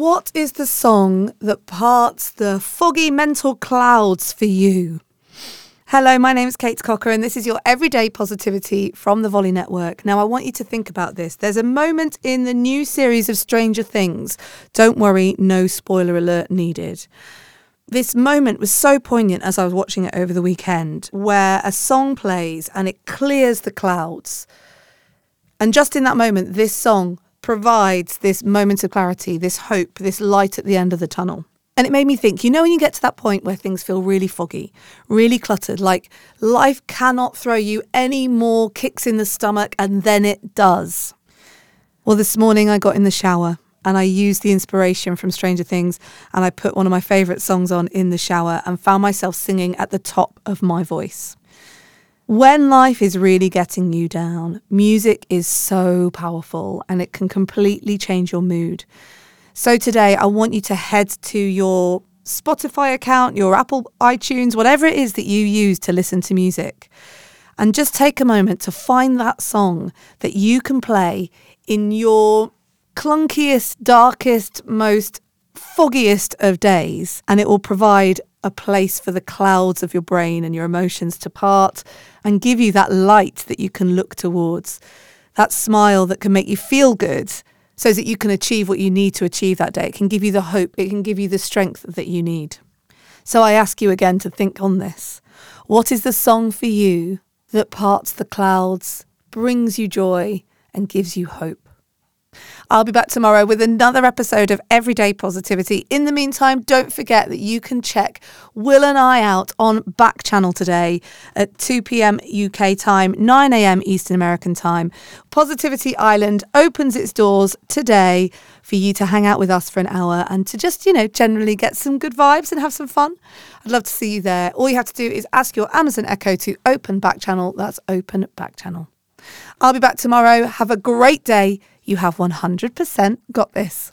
What is the song that parts the foggy mental clouds for you? Hello, my name is Kate Cocker, and this is your everyday positivity from the Volley Network. Now, I want you to think about this. There's a moment in the new series of Stranger Things. Don't worry, no spoiler alert needed. This moment was so poignant as I was watching it over the weekend, where a song plays and it clears the clouds. And just in that moment, this song provides this moment of clarity, this hope, this light at the end of the tunnel. And it made me think, you know, when you get to that point where things feel really foggy, really cluttered, like life cannot throw you any more kicks in the stomach, and then it does. Well, this morning I got in the shower and I used the inspiration from Stranger Things and I put one of my favourite songs on in the shower and found myself singing at the top of my voice. When life is really getting you down, music is so powerful and it can completely change your mood. So today, I want you to head to your Spotify account, your Apple iTunes, whatever it is that you use to listen to music, and just take a moment to find that song that you can play in your clunkiest, darkest, most foggiest of days, and it will provide a place for the clouds of your brain and your emotions to part and give you that light that you can look towards, that smile that can make you feel good so that you can achieve what you need to achieve that day. It can give you the hope, it can give you the strength that you need. So I ask you again to think on this. What is the song for you that parts the clouds, brings you joy, and gives you hope? I'll be back tomorrow with another episode of Everyday Positivity. In the meantime, don't forget that you can check Will and I out on Back Channel today at 2 p.m. UK time, 9 a.m. Eastern American time. Positivity Island opens its doors today for you to hang out with us for an hour and to just, you know, generally get some good vibes and have some fun. I'd love to see you there. All you have to do is ask your Amazon Echo to open Back Channel. That's open Back Channel. I'll be back tomorrow. Have a great day. You have 100% got this.